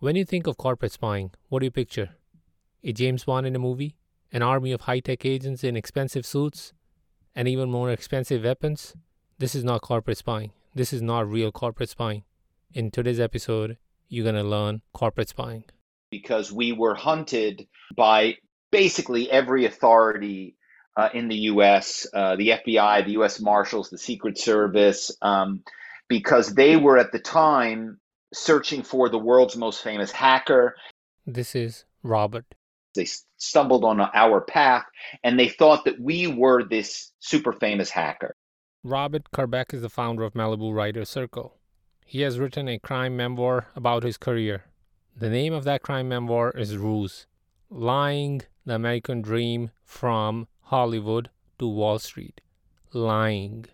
When you think of corporate spying, what do you picture? A James Bond in a movie? An army of high tech agents in expensive suits? And even more expensive weapons? This is not corporate spying. This is not real corporate spying. In today's episode, you're going to learn corporate spying. Because we were hunted by basically every authority uh, in the US, uh, the FBI, the US Marshals, the Secret Service, um, because they were at the time searching for the world's most famous hacker. This is Robert. They stumbled on our path and they thought that we were this super famous hacker. Robert Kerbeck is the founder of Malibu Writers Circle. He has written a crime memoir about his career. The name of that crime memoir is Ruse Lying the American Dream from Hollywood to Wall Street. Lying.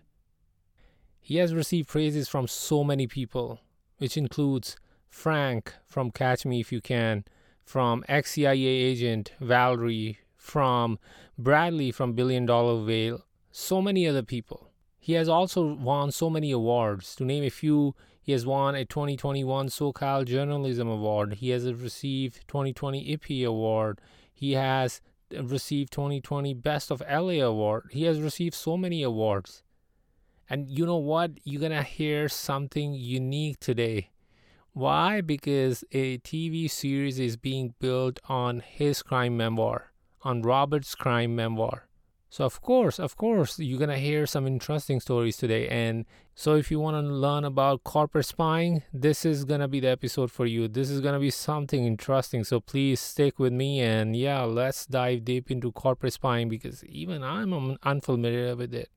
He has received praises from so many people, which includes Frank from Catch Me If You Can, from ex CIA agent Valerie, from Bradley from Billion Dollar Whale, so many other people. He has also won so many awards. To name a few, he has won a 2021 SoCal Journalism Award. He has received 2020 IPPY Award. He has received 2020 Best of LA Award. He has received so many awards. And you know what? You're going to hear something unique today. Why? Because a TV series is being built on his crime memoir, on Robert's crime memoir. So, of course, of course, you're going to hear some interesting stories today. And so, if you want to learn about corporate spying, this is going to be the episode for you. This is going to be something interesting. So, please stick with me. And yeah, let's dive deep into corporate spying because even I'm unfamiliar with it.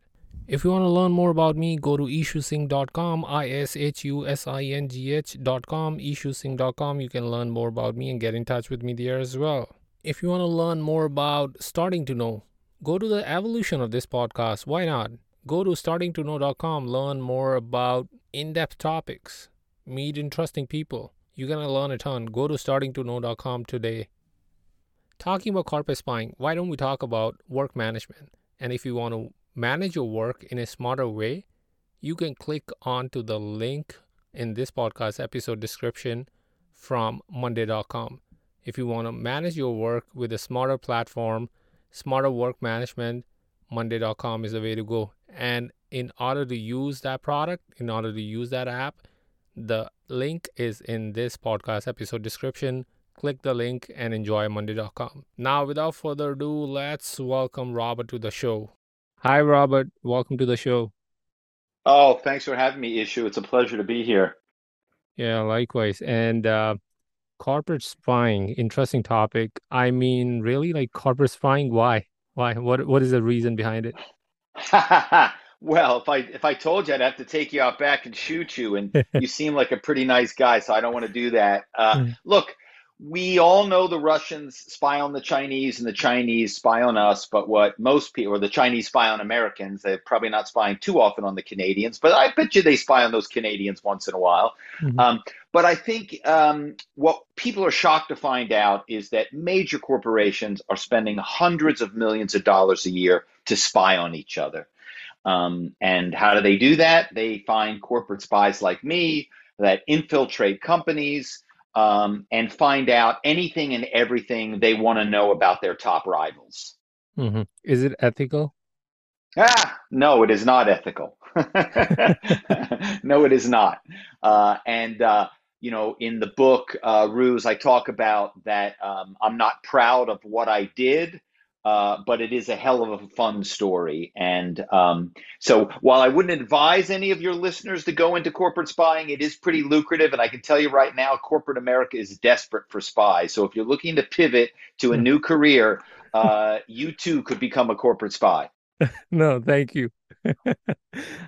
If you want to learn more about me, go to ishusingh.com, I S H U S I N G H.com, ishusingh.com. You can learn more about me and get in touch with me there as well. If you want to learn more about starting to know, go to the evolution of this podcast. Why not? Go to startingtoknow.com, learn more about in depth topics, meet interesting people. You're going to learn a ton. Go to startingtoknow.com today. Talking about corporate spying, why don't we talk about work management? And if you want to manage your work in a smarter way, you can click onto the link in this podcast episode description from monday.com. If you want to manage your work with a smarter platform, smarter work management, monday.com is the way to go. And in order to use that product, in order to use that app, the link is in this podcast episode description. Click the link and enjoy monday.com. Now, without further ado, let's welcome Robert to the show. Hi, Robert. Welcome to the show. Oh, thanks for having me, Ishu. It's a pleasure to be here. Yeah, likewise. And uh, corporate spying, interesting topic. I mean, really, like corporate spying. Why? Why? What? What is the reason behind it? well, if I if I told you, I'd have to take you out back and shoot you. And you seem like a pretty nice guy, so I don't want to do that. Uh, hmm. look, we all know the Russians spy on the Chinese and the Chinese spy on us, but what most people, or the Chinese spy on Americans, they're probably not spying too often on the Canadians, but I bet you they spy on those Canadians once in a while. Mm-hmm. Um, but I think um, what people are shocked to find out is that major corporations are spending hundreds of millions of dollars a year to spy on each other. Um, and how do they do that? They find corporate spies like me that infiltrate companies um, and find out anything and everything they want to know about their top rivals. Mm-hmm. Is it ethical? Ah, no, it is not ethical. no, it is not. Uh, and uh, you know, in the book uh, Ruse, I talk about that um, I'm not proud of what I did, uh, but it is a hell of a fun story. And um, so while I wouldn't advise any of your listeners to go into corporate spying, it is pretty lucrative. And I can tell you right now, corporate America is desperate for spies. So if you're looking to pivot to a hmm. new career, uh, you too could become a corporate spy. no, thank you.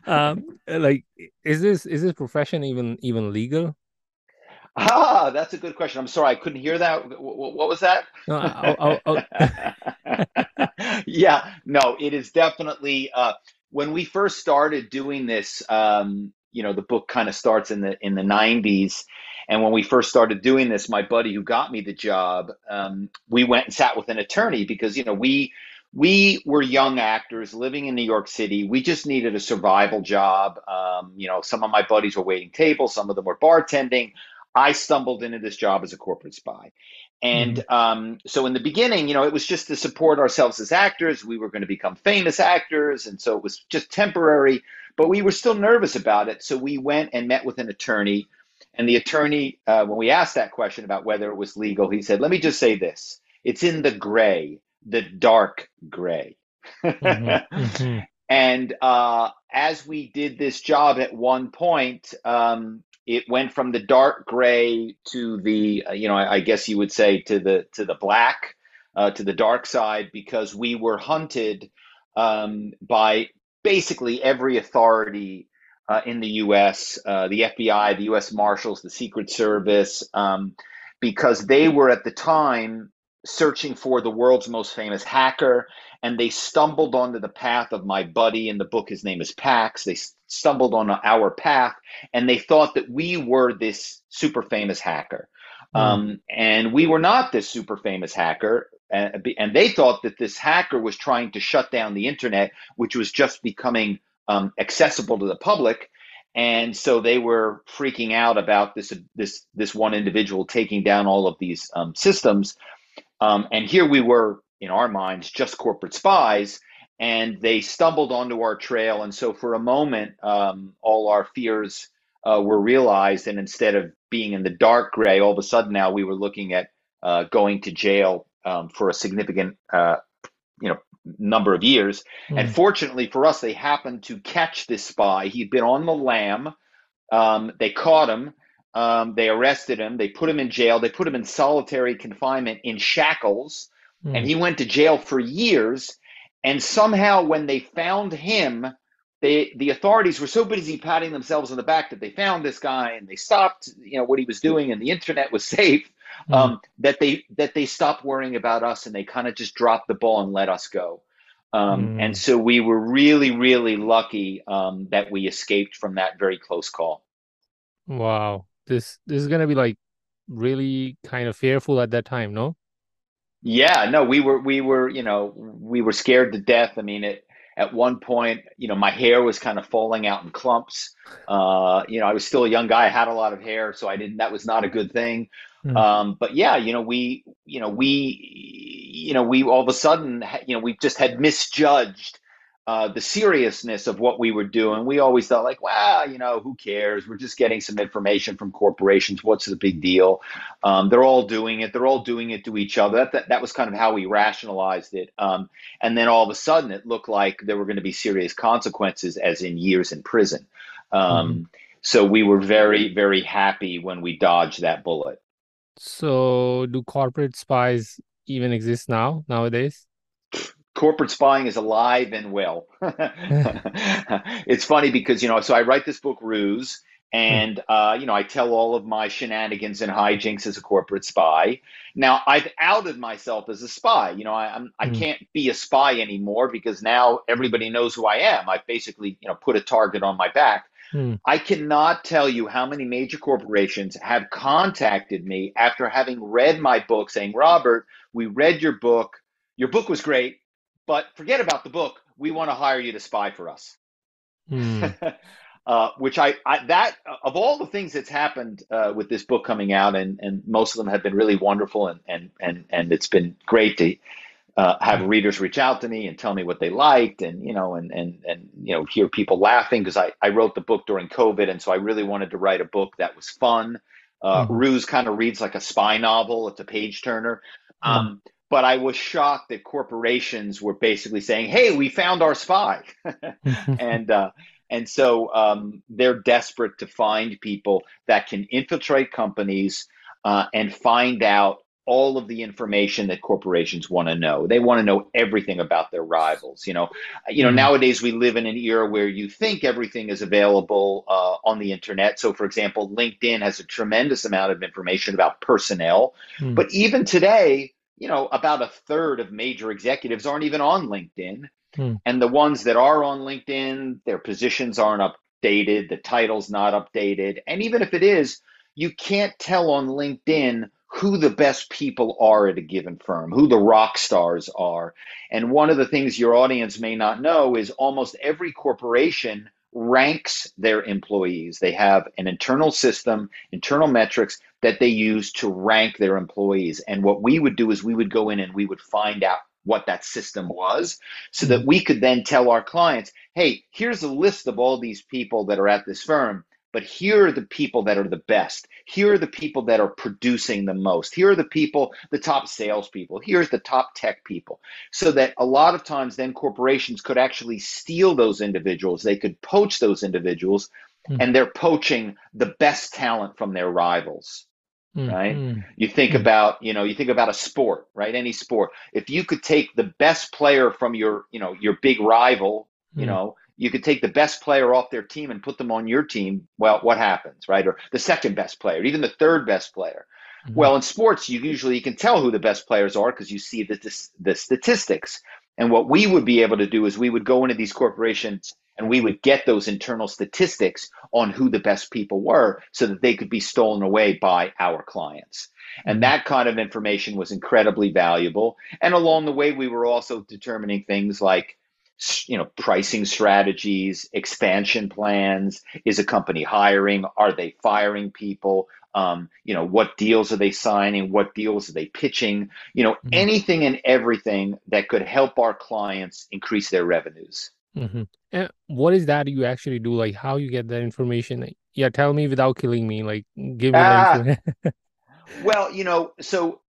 um, like, is this is this profession even even legal? Ah, that's a good question. I'm sorry, I couldn't hear that. What was that? No, I'll, I'll, I'll... yeah, no, it is definitely. Uh, when we first started doing this, um, you know, the book kind of starts in the in the 90s, and when we first started doing this, my buddy who got me the job, um, we went and sat with an attorney because you know we we were young actors living in New York City. We just needed a survival job. Um, you know, some of my buddies were waiting tables, some of them were bartending. I stumbled into this job as a corporate spy. And mm-hmm. um, so in the beginning, you know, it was just to support ourselves as actors. We were going to become famous actors. And so it was just temporary, but we were still nervous about it. So we went and met with an attorney. And the attorney, uh, when we asked that question about whether it was legal, he said, let me just say this it's in the gray, the dark gray. mm-hmm. Mm-hmm. And uh, as we did this job at one point, um, it went from the dark gray to the uh, you know I, I, guess you would say to the to the black uh, to the dark side because we were hunted um, by basically every authority uh, in the U.S. Uh, the FBI, the U.S. Marshals, the Secret Service, um, because they were at the time searching for the world's most famous hacker and they stumbled onto the path of my buddy. In the book his name is pax. They stumbled on our path and they thought that we were this super famous hacker. Mm. um, and we were not this super famous hacker and, and, they thought that this hacker was trying to shut down the internet which was just becoming um, accessible to the public. And so they were freaking out about this this this one individual taking down all of these um, systems um, and here we were in our minds just corporate spies, and they stumbled onto our trail. And so for a moment, um, all our fears uh, were realized. And instead of being in the dark gray, all of a sudden now we were looking at uh, going to jail um, for a significant, uh, you know, number of years. Mm. And fortunately for us, they happened to catch this spy. He'd been on the lam. Um, they caught him. Um, they arrested him. They put him in jail. They put him in solitary confinement in shackles. Mm. And he went to jail for years. And somehow, when they found him, they, the authorities were so busy patting themselves on the back that they found this guy and they stopped, you know, what he was doing, and the internet was safe. Mm. Um, that they that they stopped worrying about us and they kind of just dropped the ball and let us go. Um, mm. And so we were really, really lucky um, that we escaped from that very close call. Wow, this this is gonna be like really kind of fearful at that time, no? Yeah, no, we were we were you know we were scared to death. I mean, it at one point, you know, my hair was kind of falling out in clumps. Uh, you know, I was still a young guy. I had a lot of hair, so I didn't. That was not a good thing. Mm. Um, but yeah, you know, we, you know, we, you know, we all of a sudden, you know, we just had misjudged uh, the seriousness of what we were doing. We always thought, like, well, you know, who cares? We're just getting some information from corporations. What's the big deal? Um, they're all doing it. They're all doing it to each other. That, that, that was kind of how we rationalized it. Um, and then all of a sudden, it looked like there were going to be serious consequences, as in years in prison. Um, mm-hmm. So we were very, very happy when we dodged that bullet. So, do corporate spies even exist now, nowadays? Corporate spying is alive and well. it's funny because, you know, so I write this book, Ruse, and, uh, you know, I tell all of my shenanigans and hijinks as a corporate spy. Now, I've outed myself as a spy. You know, I, I'm, I hmm. can't be a spy anymore because now everybody knows who I am. I've basically, you know, put a target on my back. Hmm. I cannot tell you how many major corporations have contacted me after having read my book saying, Robert, we read your book. Your book was great but forget about the book. We want to hire you to spy for us. Mm. uh, which I, I, that of all the things that's happened uh, with this book coming out, and and most of them have been really wonderful, and and and and it's been great to uh, have readers reach out to me and tell me what they liked, and you know, and and and you know, hear people laughing because I I wrote the book during COVID, and so I really wanted to write a book that was fun. Uh, mm. Ruse kind of reads like a spy novel; it's a page turner. Hmm. Um, but I was shocked that corporations were basically saying, "Hey, we found our spy," and uh, and so um, they're desperate to find people that can infiltrate companies uh, and find out all of the information that corporations want to know. They want to know everything about their rivals. You know, you know. Mm. Nowadays, we live in an era where you think everything is available uh, on the internet. So, for example, LinkedIn has a tremendous amount of information about personnel. Mm. But even today, you know, about a third of major executives aren't even on LinkedIn. Hmm. And the ones that are on LinkedIn, their positions aren't updated, the title's not updated. And even if it is, you can't tell on LinkedIn who the best people are at a given firm, who the rock stars are. And one of the things your audience may not know is almost every corporation ranks their employees. They have an internal system, internal metrics that they use to rank their employees. And what we would do is we would go in and we would find out what that system was so that mm-hmm. we could then tell our clients, hey, here's a list of all these people that are at this firm. But here are the people that are the best. Here are the people that are producing the most. Here are the people, the top salespeople. Here's the top tech people. So that a lot of times then corporations could actually steal those individuals. They could poach those individuals, mm. and they're poaching the best talent from their rivals. Mm. Right? You think mm. about, you know, you think about a sport, right? Any sport. If you could take the best player from your, you know, your big rival, you hmm. know, you could take the best player off their team and put them on your team. Well, what happens, right? Or the second best player, even the third best player. Mm-hmm. Well, in sports, you usually you can tell who the best players are because you see the, the, statistics. And what we would be able to do is we would go into these corporations and we would get those internal statistics on who the best people were so that they could be stolen away by our clients. And mm-hmm. that kind of information was incredibly valuable. And along the way, we were also determining things like you know pricing strategies expansion plans is a company hiring are they firing people um, you know what deals are they signing what deals are they pitching you know mm-hmm. anything and everything that could help our clients increase their revenues. Mm-hmm. and what is that you actually do? Like how you get that information? Yeah tell me without killing me like give me ah, well you know so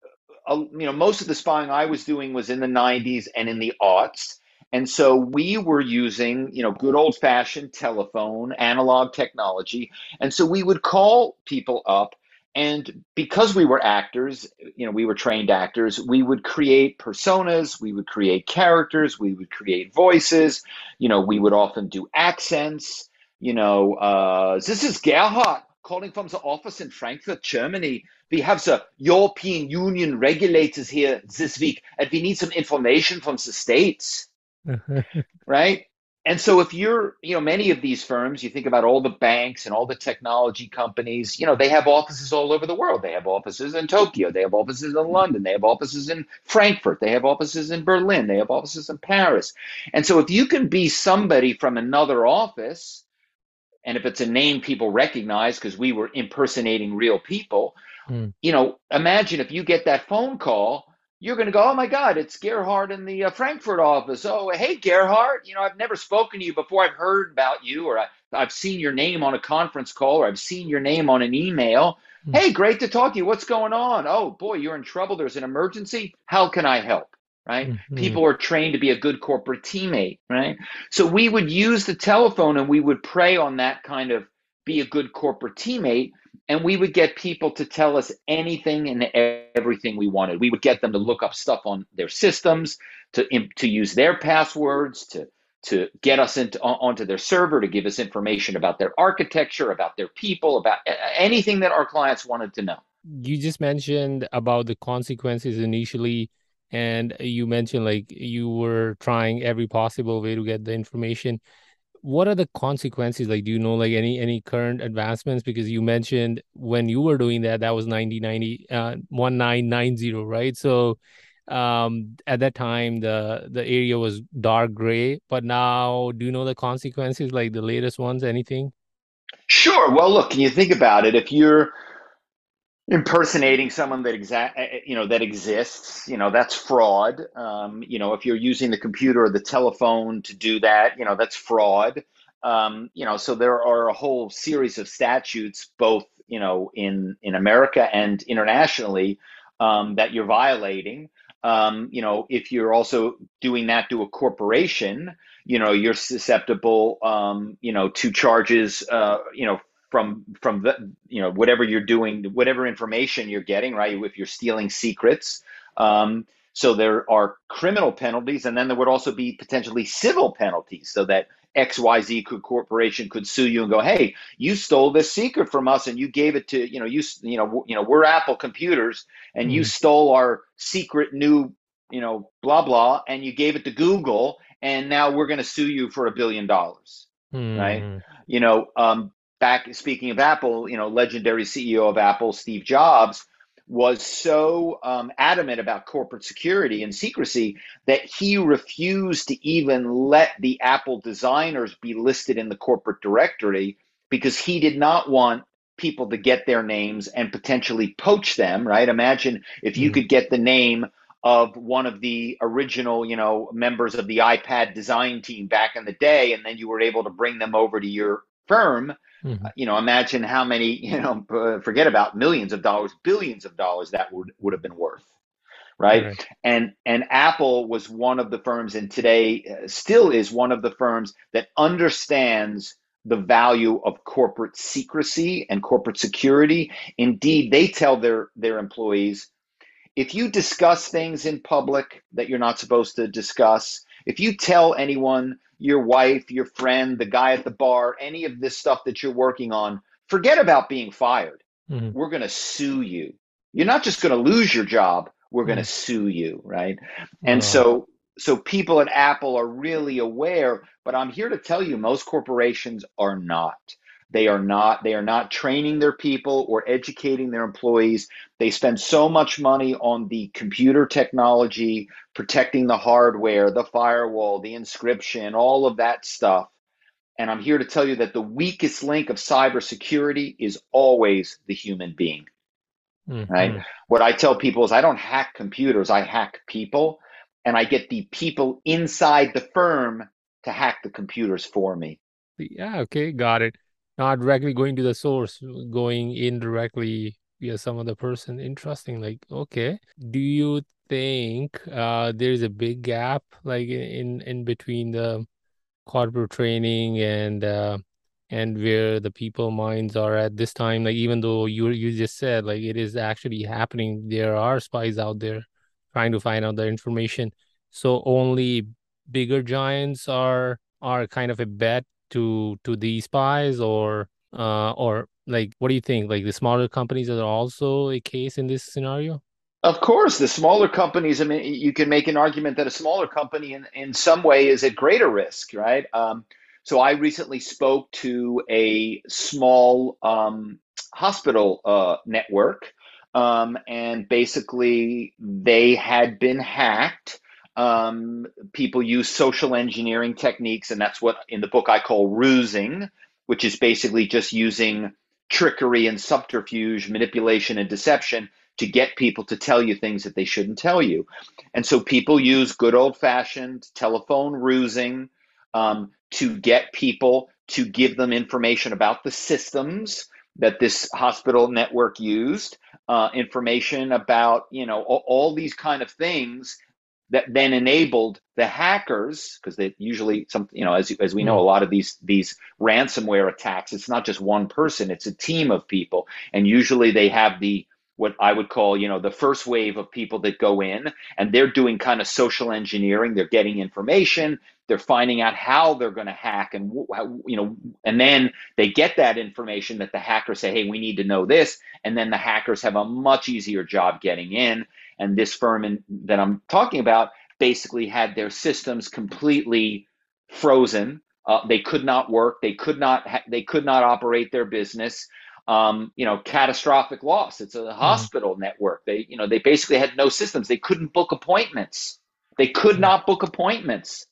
uh, you know most of the spying i was doing was in the 90s and in the aughts and so we were using, you know, good old fashioned telephone, analog technology. And so we would call people up and because we were actors, you know, we were trained actors, we would create personas, we would create characters, we would create voices, you know, we would often do accents, you know, uh, this is Gerhard calling from the office in Frankfurt, Germany. We have the European Union regulators here this week, and we need some information from the States. right? And so if you're, you know, many of these firms, you think about all the banks and all the technology companies, you know, they have offices all over the world. They have offices in Tokyo, they have offices in London, they have offices in Frankfurt, they have offices in Berlin, they have offices in Paris. And so if you can be somebody from another office, and if it's a name people recognize because we were impersonating real people, mm. you know, imagine if you get that phone call you're going to go, oh my God, it's Gerhard in the uh, Frankfurt office. Oh, hey, Gerhard, you know, I've never spoken to you before. I've heard about you, or I, have seen your name on a conference call, or I've seen your name on an email. Mm-hmm. Hey, great to talk to you. What's going on? Oh, boy, you're in trouble. There's an emergency. How can I help? Right? Mm-hmm. People are trained to be a good corporate teammate, right? So we would use the telephone and we would prey on that kind of be a good corporate teammate and we would get people to tell us anything and everything we wanted. We would get them to look up stuff on their systems, to to use their passwords, to to get us into onto their server, to give us information about their architecture, about their people, about anything that our clients wanted to know. You just mentioned about the consequences initially and you mentioned like you were trying every possible way to get the information what are the consequences? Like do you know like any any current advancements? Because you mentioned when you were doing that that was 9090 uh 1990 right? So um at that time the the area was dark gray but now do you know the consequences like the latest ones anything? Sure. Well look can you think about it? If you're impersonating someone that exact eh, eh, you know that exists you know that's fraud um, you know if you're using the computer or the telephone to do that you know that's fraud um, you know so there are a whole series of statutes both you know in in america and internationally um, that you're violating um, you know if you're also doing that to a corporation you know you're susceptible um, you know to charges uh, you know from from the you know whatever you're doing whatever information you're getting right if you're stealing secrets um, so there are criminal penalties and then there would also be potentially civil penalties so that xyz corporation could sue you and go hey you stole this secret from us and you gave it to you know you you know you know we're apple computers and mm. you stole our secret new you know blah blah and you gave it to google and now we're going to sue you for a billion dollars mm. right you know um, back speaking of Apple, you know, legendary CEO of Apple, Steve Jobs, was so um, adamant about corporate security and secrecy that he refused to even let the Apple designers be listed in the corporate directory because he did not want people to get their names and potentially poach them, right? Imagine if you mm. could get the name of one of the original, you know, members of the iPad design team back in the day, and then you were able to bring them over to your firm. Mm-hmm. Uh, you know, imagine how many, you know, uh, forget about millions of dollars, billions of dollars that would would have been worth, right? right? And and Apple was one of the firms, and today uh, still is one of the firms that understands the value of corporate secrecy and corporate security. Indeed, they tell their their employees if you discuss things in public that you're not supposed to discuss, if you tell anyone, your wife, your friend, the guy at the bar, any of this stuff that you're working on, forget about being fired. Mm-hmm. We're going to sue you. You're not just going to lose your job, we're going to mm-hmm. sue you, right? And so so people at Apple are really aware, but I'm here to tell you most corporations are not. They are not they are not training their people or educating their employees. They spend so much money on the computer technology, protecting the hardware, the firewall, the encryption, all of that stuff. And I'm here to tell you that the weakest link of cybersecurity is always the human being. Mm-hmm. Right? What I tell people is I don't hack computers, I hack people and I get the people inside the firm to hack the computers for me. Yeah, okay, got it not directly going to the source, going indirectly via some other person. Interesting. Like, okay. Do you think uh, there's a big gap like in in between the corporate training and uh, and where the people minds are at this time? Like, even though you you just said like it is actually happening, there are spies out there trying to find out the information. So only bigger giants are are kind of a bet to to these spies or uh or like what do you think? Like the smaller companies are also a case in this scenario? Of course the smaller companies i mean you can make an argument that a smaller company in, in some way is at greater risk right? Um, so i recently spoke to a small um, hospital uh, network um, and basically they had been hacked um, people use social engineering techniques, and that's what in the book I call rusing, which is basically just using trickery and subterfuge, manipulation and deception to get people to tell you things that they shouldn't tell you. And so people use good old fashioned telephone rusing um, to get people to give them information about the systems that this hospital network used, uh, information about you know all, all, these kind of things that then enabled the hackers because they usually some you know as, as we know a lot of these these ransomware attacks it's not just one person it's a team of people. And usually they have the what I would call, you know, the first wave of people that go in and they're doing kind of social engineering. They're getting information. They're finding out how they're going to hack and, you know, and then they get that information that the hackers say, hey, we need to know this. And then the hackers have a much easier job getting in. And this firm in, that I'm talking about basically had their systems completely frozen. Uh, they could not work. They could not. Ha- they could not operate their business. Um, you know, catastrophic loss. It's a mm-hmm. hospital network. They, you know, they basically had no systems. They couldn't book appointments. They could mm-hmm. not book appointments.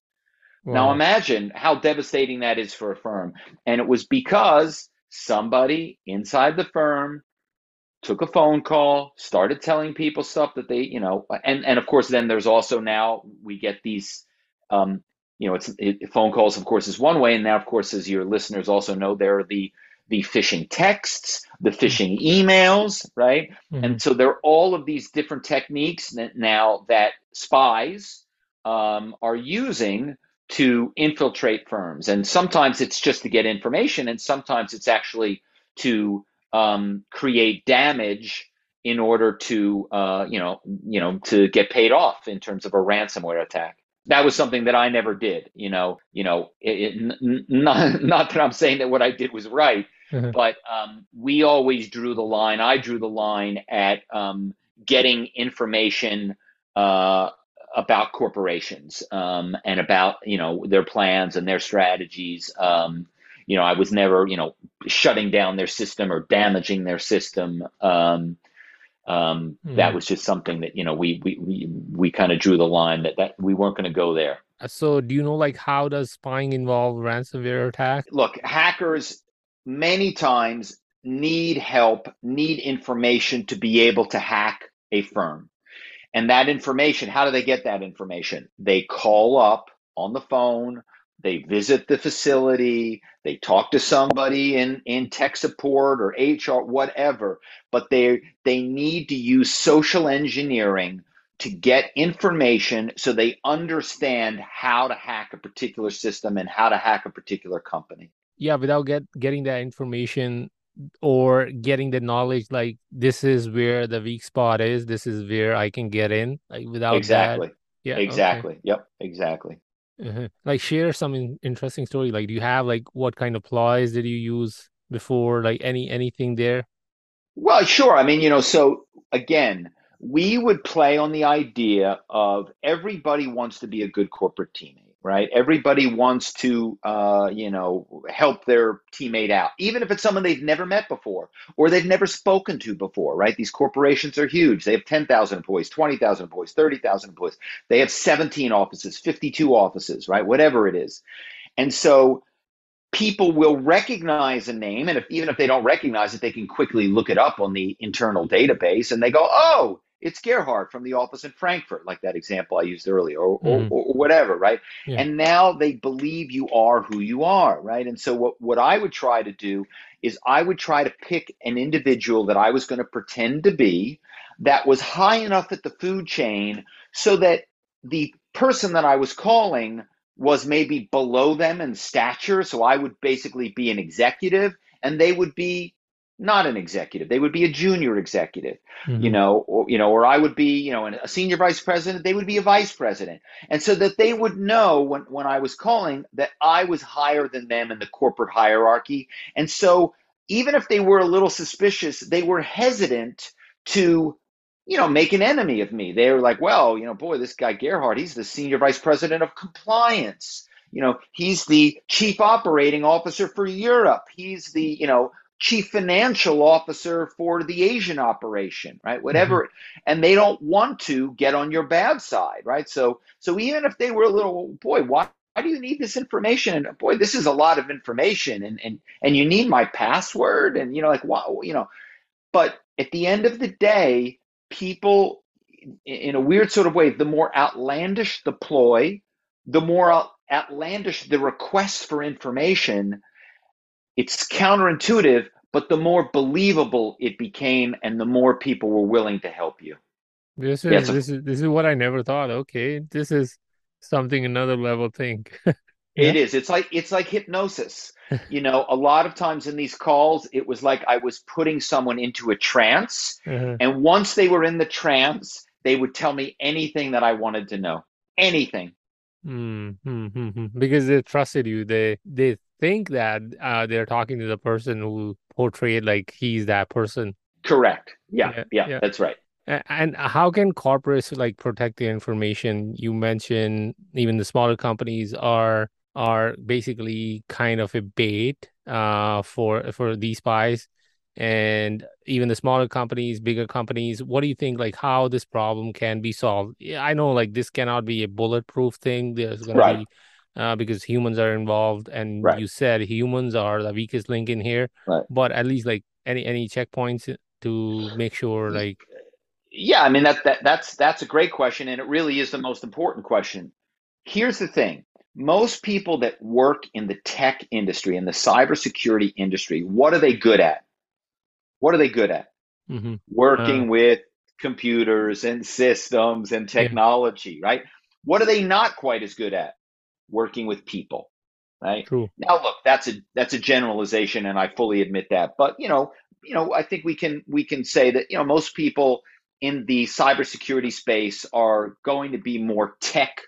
Wow. Now imagine how devastating that is for a firm. And it was because somebody inside the firm took a phone call, started telling people stuff that they, you know, and and of course then there's also now we get these um, you know, it's it, phone calls of course is one way and now of course as your listeners also know there are the the phishing texts, the phishing emails, right? Mm-hmm. And so there are all of these different techniques now that spies um, are using to infiltrate firms. And sometimes it's just to get information, and sometimes it's actually to um, create damage in order to uh, you know you know to get paid off in terms of a ransomware attack that was something that I never did you know you know it, it, n- not, not that I'm saying that what I did was right mm-hmm. but um, we always drew the line I drew the line at um, getting information uh, about corporations um, and about you know their plans and their strategies um, you know, I was never, you know, shutting down their system or damaging their system. Um, Um, mm. That was just something that you know we we we, we kind of drew the line that that we weren't going to go there. So, do you know like how does spying involve ransomware attack? Look, hackers many times need help, need information to be able to hack a firm. And that information, how do they get that information? They call up on the phone, they visit the facility, they talk to somebody in, in tech support or HR, whatever, but they they need to use social engineering to get information so they understand how to hack a particular system and how to hack a particular company. Yeah, without get getting that information or getting the knowledge like this is where the weak spot is, this is where I can get in. Like without exactly. That, yeah. Exactly. Okay. Yep. Exactly. Uh-huh. Like share some interesting story. Like, do you have like what kind of ploys did you use before? Like any anything there? Well, sure. I mean, you know, so again, we would play on the idea of everybody wants to be a good corporate teammate right? Everybody wants to, uh, you know, help their teammate out, even if it's someone they've never met before or they've never spoken to before, right? These corporations are huge. They have 10,000 employees, 20,000 employees, 30,000 employees. They have 17 offices, 52 offices, right? Whatever it is. And so people will recognize a name. And if, even if they don't recognize it, they can quickly look it up on the internal database and they go, oh, it's Gerhard from the office in Frankfurt, like that example I used earlier, or, mm-hmm. or, or whatever, right? Yeah. And now they believe you are who you are, right? And so what, what I would try to do is I would try to pick an individual that I was going to pretend to be that was high enough at the food chain so that the person that I was calling was maybe below them in stature. So I would basically be an executive and they would be not an executive. They would be a junior executive, mm-hmm. you know, or you know, or I would be, you know, a senior vice president. They would be a vice president, and so that they would know when when I was calling that I was higher than them in the corporate hierarchy, and so even if they were a little suspicious, they were hesitant to. You know, make an enemy of me. They were like, well, you know, boy, this guy Gerhard, he's the senior vice president of compliance you know he's the chief operating officer for europe he's the you know chief financial officer for the Asian operation, right? Whatever. Mm-hmm. And they don't want to get on your bad side, right? So so even if they were a little boy, why why do you need this information? And boy, this is a lot of information and and and you need my password and you know like wow, you know. But at the end of the day, people in a weird sort of way, the more outlandish the ploy, the more outlandish the request for information, it's counterintuitive, but the more believable it became and the more people were willing to help you. This is yeah, this is this is what I never thought. Okay, this is something another level thing. yeah. It is. It's like it's like hypnosis. you know, a lot of times in these calls, it was like I was putting someone into a trance, uh-huh. and once they were in the trance, they would tell me anything that I wanted to know. Anything. Mm-hmm. Because they trusted you. They they think that uh, they're talking to the person who portrayed like he's that person. Correct. Yeah, yeah, yeah, yeah. that's right. And how can corporates like protect the information? You mentioned even the smaller companies are are basically kind of a bait uh, for for these spies, and even the smaller companies, bigger companies. What do you think? Like how this problem can be solved? I know like this cannot be a bulletproof thing. There's going right. to be uh, because humans are involved, and right. you said humans are the weakest link in here. Right. But at least like any any checkpoints to make sure like. Yeah, I mean that that that's that's a great question, and it really is the most important question. Here's the thing: most people that work in the tech industry, in the cybersecurity industry, what are they good at? What are they good at? Mm-hmm. Working uh, with computers and systems and technology, yeah. right? What are they not quite as good at? Working with people right True. now look that's a that's a generalization and i fully admit that but you know you know i think we can we can say that you know most people in the cybersecurity space are going to be more tech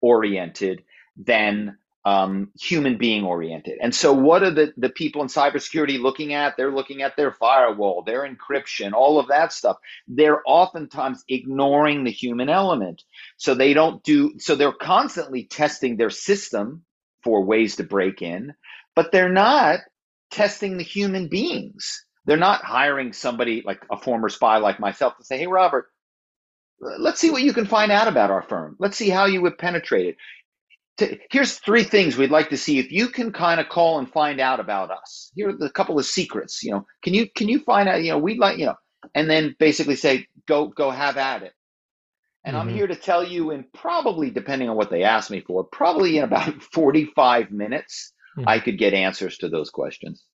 oriented than um, human being oriented. And so, what are the, the people in cybersecurity looking at? They're looking at their firewall, their encryption, all of that stuff. They're oftentimes ignoring the human element. So, they don't do, so they're constantly testing their system for ways to break in, but they're not testing the human beings. They're not hiring somebody like a former spy like myself to say, "Hey, Robert, let's see what you can find out about our firm. Let's see how you would penetrate penetrated." To, here's three things we'd like to see if you can kind of call and find out about us. Here are the couple of secrets. You know, can you can you find out? You know, we'd like you know, and then basically say, "Go go have at it." And mm-hmm. I'm here to tell you, in probably, depending on what they ask me for, probably in about 45 minutes, mm-hmm. I could get answers to those questions.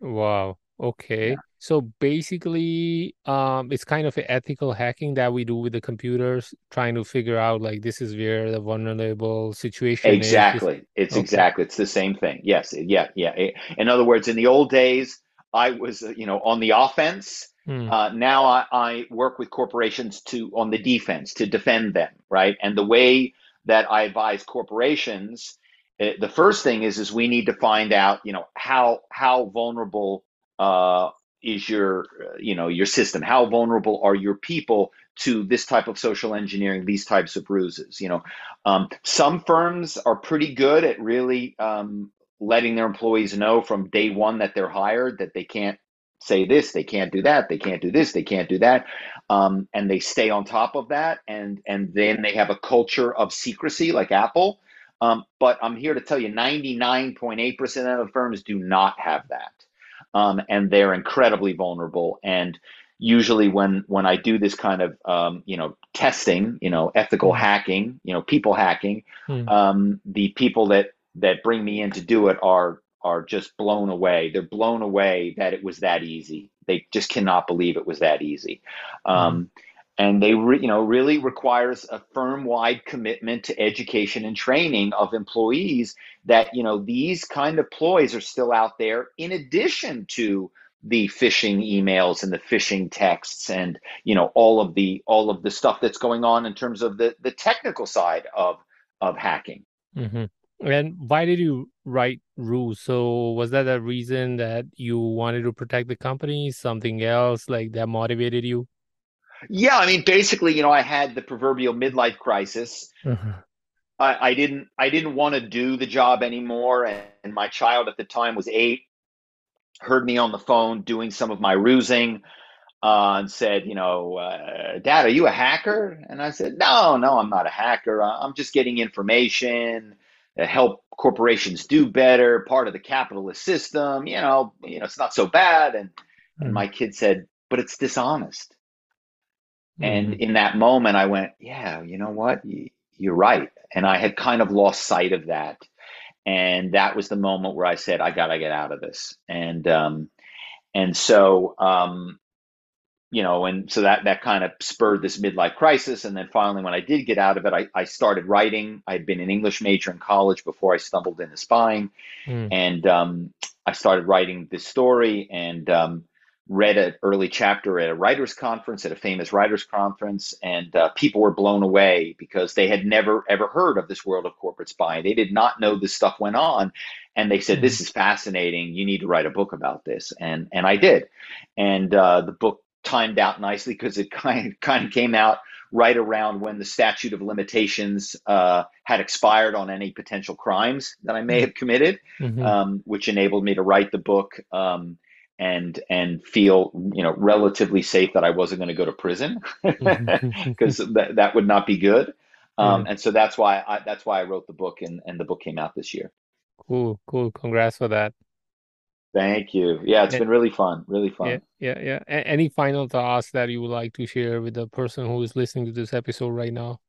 Wow. Okay. Yeah. So basically, um, it's kind of ethical hacking that we do with the computers, trying to figure out like this is where the vulnerable situation exactly. is. It's okay. exactly. It's the same thing. Yes. Yeah. Yeah. In other words, in the old days, I was, you know, on the offense Mm. Uh, now I, I, work with corporations to on the defense to defend them, right? And the way that I advise corporations, uh, the first thing is is we need to find out, you know, how how vulnerable uh, is your uh, you know your system? How vulnerable are your people to this type of social engineering, these types of ruses? You know, um, some firms are pretty good at really um, letting their employees know from day one that they're hired that they can't say this, they can't do that, they can't do this, they can't do that, um, and they stay on top of that, and and then they have a culture of secrecy like Apple. Um, but I'm here to tell you, 99.8% of the firms do not have that, um, and they're incredibly vulnerable. And usually, when when I do this kind of um, you know testing, you know ethical hmm. hacking, you know people hacking, mm. the people that that bring me in to do it are are just blown away. They're blown away that it was that easy. They just cannot believe it was that easy. Um, mm. And they, re, you know, really requires a firm-wide commitment to education and training of employees. That you know these kind of ploys are still out there, in addition to the phishing emails and the phishing texts, and you know all of the all of the stuff that's going on in terms of the the technical side of of hacking. Mm-hmm. And why did you write Ruse So was that a reason that you wanted to protect the company? Something else like that motivated you? Yeah, I mean, basically, you know, I had the proverbial midlife crisis. Uh-huh. I, I, didn't, I didn't want to do the job anymore, and, and, my child at the time was eight. Heard me on the phone doing some of my rusing, uh, and said, you know, uh, Dad, are you a hacker? And I said, No, no, I'm not a hacker. I'm just getting information to help corporations do better, part of the capitalist system. You know, you know, it's not so bad. And, mm-hmm. and my kid said, but it's dishonest. Mm-hmm. And in that moment, I went, yeah, you know what? You're right. And I had kind of lost sight of that. And that was the moment where I said, I got to get out of this. And, um, and so, um, you know, and so that that kind of spurred this midlife crisis. And then finally, when I did get out of it, I, I started writing. I had been an English major in college before I stumbled into spying, mm. and um, I started writing this story and um, read an early chapter at a writers' conference, at a famous writers' conference, and uh, people were blown away because they had never ever heard of this world of corporate spying. They did not know this stuff went on, and they said, "This hmm. is fascinating. You need to write a book about this." And and I did, and uh, the book timed out nicely because it kind of, kind of came out right around when the statute of limitations uh, had expired on any potential crimes that I may mm-hmm. have committed, mm-hmm. um, which enabled me to write the book um, and and feel you know relatively safe that I wasn't going to go to prison because that, that would not be good. Um, And so that's why I, that's why I wrote the book and, and the book came out this year. Cool, cool. Congrats for that. Thank you. Yeah, it's been really fun. Really fun. Yeah, yeah, yeah. A- any final thoughts that you would like to share with the person who is listening to this episode right now?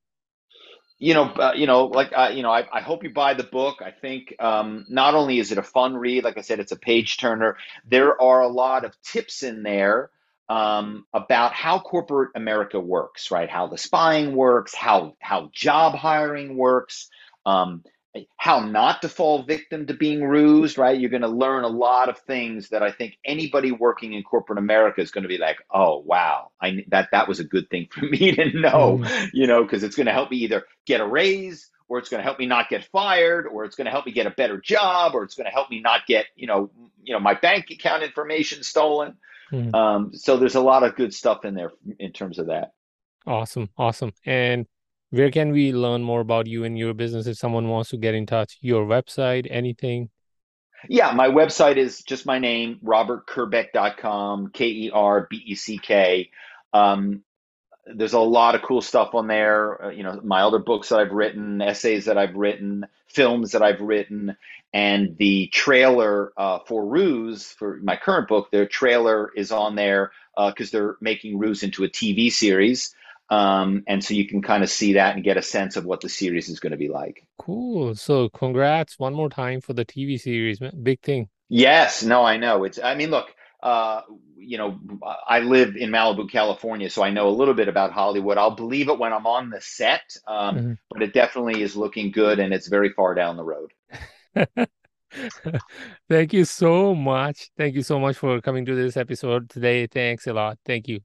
You know, uh, you know, like uh, you know, I, I hope you buy the book. I think um, not only is it a fun read, like I said, it's a page turner. There are a lot of tips in there um, about how corporate America works, right? How the spying works, how how job hiring works. Um, how not to fall victim to being rused, right? You're going to learn a lot of things that I think anybody working in corporate America is going to be like, oh wow, I that that was a good thing for me to know, mm. you know, because it's going to help me either get a raise or it's going to help me not get fired or it's going to help me get a better job or it's going to help me not get you know you know my bank account information stolen. Mm. Um, so there's a lot of good stuff in there in terms of that. Awesome, awesome, and where can we learn more about you and your business if someone wants to get in touch? Your website, anything? Yeah, my website is just my name, robertkerbeck.com, K E R B E C K. Um, there's a lot of cool stuff on there. Uh, you know, my other books that I've written, essays that I've written, films that I've written, and the trailer uh, for Ruse for my current book. Their trailer is on there because uh, they're making Ruse into a TV series. Um, and so you can kind of see that and get a sense of what the series is going to be like. Cool. So congrats one more time for the TV series. Big thing. Yes. No, I know. It's. I mean, look. Uh, you know, I live in Malibu, California, so I know a little bit about Hollywood. I'll believe it when I'm on the set, um, mm-hmm. but it definitely is looking good, and it's very far down the road. Thank you so much. Thank you so much for coming to this episode today. Thanks a lot. Thank you.